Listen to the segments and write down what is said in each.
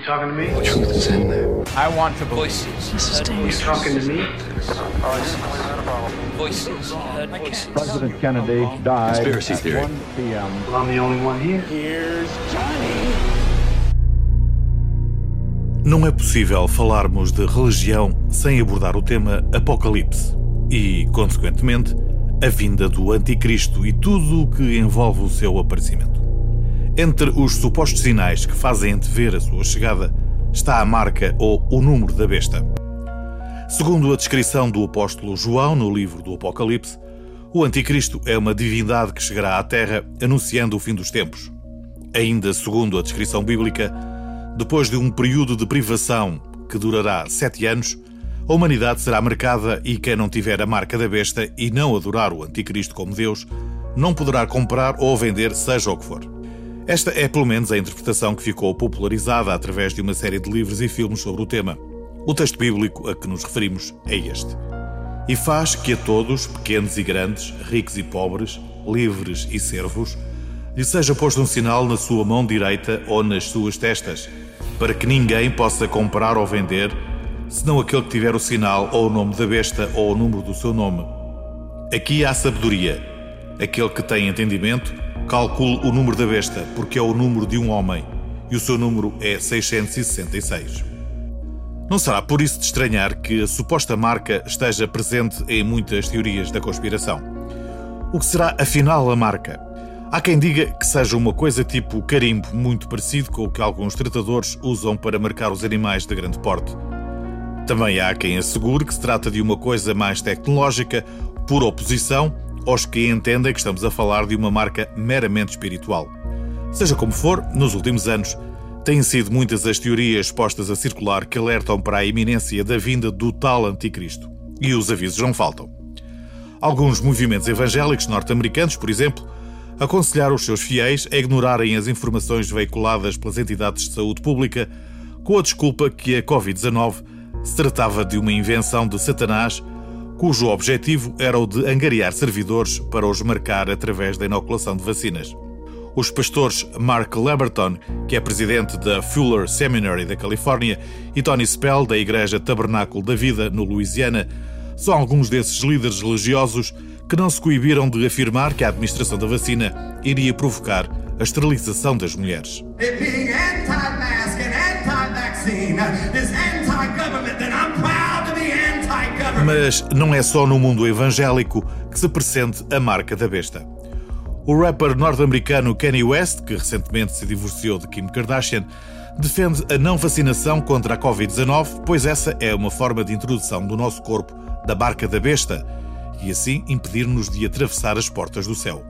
You talking to me? The truth is in there. I want to voices. You talking to me? Voices. President Kennedy died Conspiracy at theory. 1 p.m. Well, I'm the only one here. Não é possível falarmos de religião sem abordar o tema Apocalipse e, consequentemente, a vinda do Anticristo e tudo o que envolve o seu aparecimento. Entre os supostos sinais que fazem antever a sua chegada está a marca ou o número da besta. Segundo a descrição do apóstolo João no livro do Apocalipse, o Anticristo é uma divindade que chegará à Terra anunciando o fim dos tempos. Ainda segundo a descrição bíblica, depois de um período de privação que durará sete anos, a humanidade será marcada e quem não tiver a marca da besta e não adorar o Anticristo como Deus, não poderá comprar ou vender seja o que for. Esta é pelo menos a interpretação que ficou popularizada através de uma série de livros e filmes sobre o tema. O texto bíblico a que nos referimos é este. E faz que a todos, pequenos e grandes, ricos e pobres, livres e servos, lhe seja posto um sinal na sua mão direita ou nas suas testas, para que ninguém possa comprar ou vender, senão aquele que tiver o sinal ou o nome da besta ou o número do seu nome. Aqui há sabedoria. Aquele que tem entendimento, calcule o número da besta, porque é o número de um homem, e o seu número é 666. Não será por isso de estranhar que a suposta marca esteja presente em muitas teorias da conspiração. O que será afinal a marca? Há quem diga que seja uma coisa tipo carimbo, muito parecido com o que alguns tratadores usam para marcar os animais de grande porte. Também há quem assegure que se trata de uma coisa mais tecnológica, por oposição aos que entendem que estamos a falar de uma marca meramente espiritual. Seja como for, nos últimos anos, têm sido muitas as teorias postas a circular que alertam para a iminência da vinda do tal anticristo. E os avisos não faltam. Alguns movimentos evangélicos norte-americanos, por exemplo, aconselharam os seus fiéis a ignorarem as informações veiculadas pelas entidades de saúde pública com a desculpa que a Covid-19 se tratava de uma invenção de Satanás, cujo objetivo era o de angariar servidores para os marcar através da inoculação de vacinas. Os pastores Mark Leberton, que é presidente da Fuller Seminary da Califórnia, e Tony Spell, da Igreja Tabernáculo da Vida, no Louisiana, são alguns desses líderes religiosos que não se coibiram de afirmar que a administração da vacina iria provocar a esterilização das mulheres. Mas não é só no mundo evangélico que se pressente a marca da besta. O rapper norte-americano Kanye West, que recentemente se divorciou de Kim Kardashian, defende a não vacinação contra a Covid-19, pois essa é uma forma de introdução do nosso corpo da marca da besta e assim impedir-nos de atravessar as portas do céu.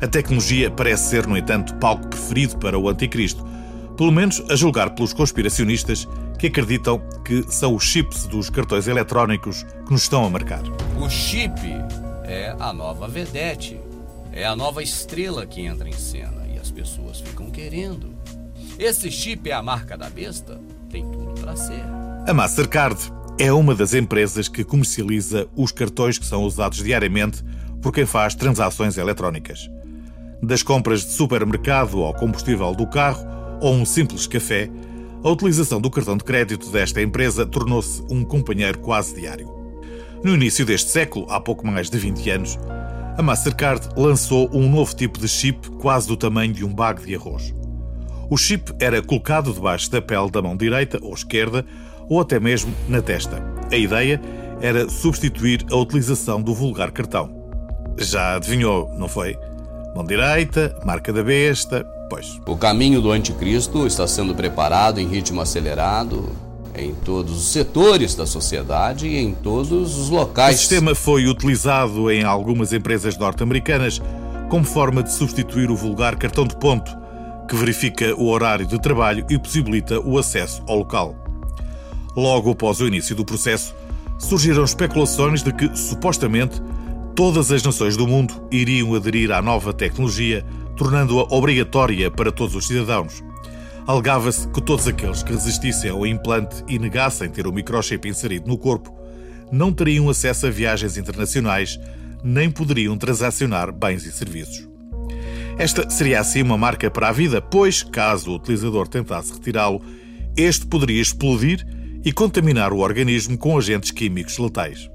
A tecnologia parece ser, no entanto, palco preferido para o anticristo, pelo menos a julgar pelos conspiracionistas que acreditam que são os chips dos cartões eletrónicos que nos estão a marcar. O chip é a nova vedete. É a nova estrela que entra em cena e as pessoas ficam querendo. Esse chip é a marca da besta? Tem tudo para ser. A Mastercard é uma das empresas que comercializa os cartões que são usados diariamente por quem faz transações eletrónicas. Das compras de supermercado ao combustível do carro ou um simples café, a utilização do cartão de crédito desta empresa tornou-se um companheiro quase diário. No início deste século, há pouco mais de 20 anos, a Mastercard lançou um novo tipo de chip quase do tamanho de um bago de arroz. O chip era colocado debaixo da pele da mão direita ou esquerda ou até mesmo na testa. A ideia era substituir a utilização do vulgar cartão. Já adivinhou, não foi? Mão direita, marca da besta, pois. O caminho do anticristo está sendo preparado em ritmo acelerado em todos os setores da sociedade e em todos os O locais. sistema foi utilizado em algumas empresas norte-americanas como forma de substituir o vulgar cartão de ponto, que verifica o horário de trabalho e possibilita o acesso ao local. Logo após o início do processo, surgiram especulações de que, supostamente, todas as nações do mundo iriam aderir à nova tecnologia, tornando-a obrigatória para todos os cidadãos. Alegava-se que todos aqueles que resistissem ao implante e negassem ter o microchip inserido no corpo não teriam acesso a viagens internacionais, nem poderiam transacionar bens e serviços. Esta seria assim uma marca para a vida, pois, caso o utilizador tentasse retirá-lo, este poderia explodir e contaminar o organismo com agentes químicos letais.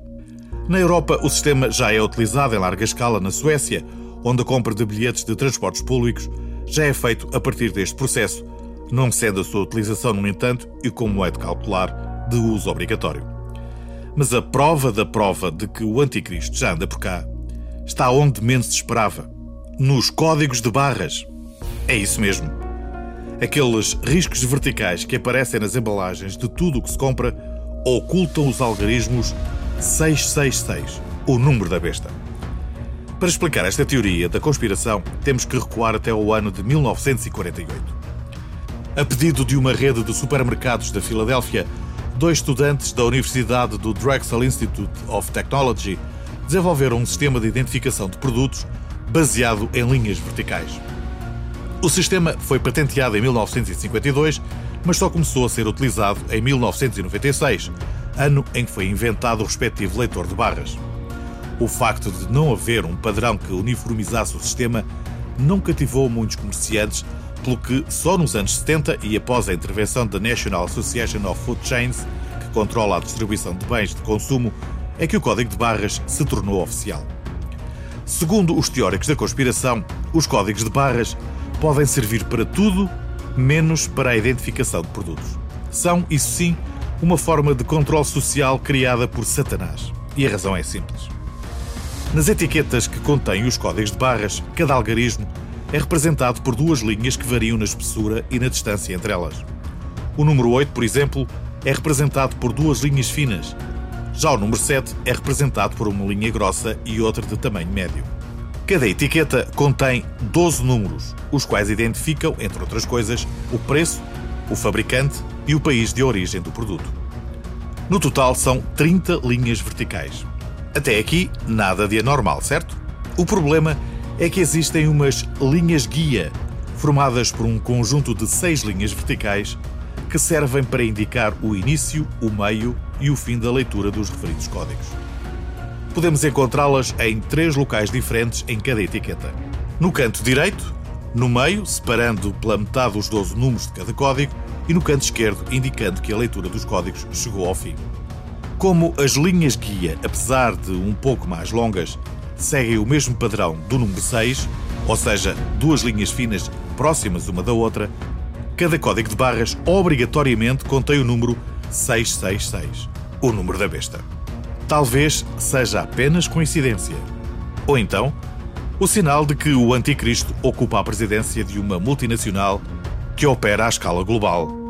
Na Europa, o sistema já é utilizado em larga escala na Suécia, onde a compra de bilhetes de transportes públicos já é feito a partir deste processo, não sendo a sua utilização, no entanto, e como é de calcular, de uso obrigatório. Mas a prova da prova de que o anticristo já anda por cá está onde menos se esperava, nos códigos de barras. É isso mesmo. Aqueles riscos verticais que aparecem nas embalagens de tudo o que se compra ocultam os algarismos 666, o número da besta. Para explicar esta teoria da conspiração, temos que recuar até o ano de 1948. A pedido de uma rede de supermercados da Filadélfia, dois estudantes da Universidade do Drexel Institute of Technology desenvolveram um sistema de identificação de produtos baseado em linhas verticais. O sistema foi patenteado em 1952, mas só começou a ser utilizado em 1996, ano em que foi inventado o respectivo leitor de barras. O facto de não haver um padrão que uniformizasse o sistema não cativou muitos comerciantes, pelo que só nos anos 70 e após a intervenção da National Association of Food Chains, que controla a distribuição de bens de consumo, é que o código de barras se tornou oficial. Segundo os teóricos da conspiração, os códigos de barras podem servir para tudo, menos para a identificação de produtos. São, isso sim, uma forma de controle social criada por Satanás. E a razão é simples. Nas etiquetas que contêm os códigos de barras, cada algarismo é representado por duas linhas que variam na espessura e na distância entre elas. O número 8, por exemplo, é representado por duas linhas finas. Já o número 7 é representado por uma linha grossa e outra de tamanho médio. Cada etiqueta contém 12 números, os quais identificam, entre outras coisas, o preço, o fabricante e o país de origem do produto. No total são 30 linhas verticais. Até aqui, nada de anormal, certo? O problema é que existem umas linhas guia, formadas por um conjunto de seis linhas verticais que servem para indicar o início, o meio e o fim da leitura dos referidos códigos podemos encontrá-las em três locais diferentes em cada etiqueta. No canto direito, no meio, separando pela metade os 12 números de cada código, e no canto esquerdo, indicando que a leitura dos códigos chegou ao fim. Como as linhas guia, apesar de um pouco mais longas, seguem o mesmo padrão do número 6, ou seja, duas linhas finas próximas uma da outra, cada código de barras obrigatoriamente contém o número 666, o número da besta talvez seja apenas coincidência. Ou então, o sinal de que o Anticristo ocupa a presidência de uma multinacional que opera à escala global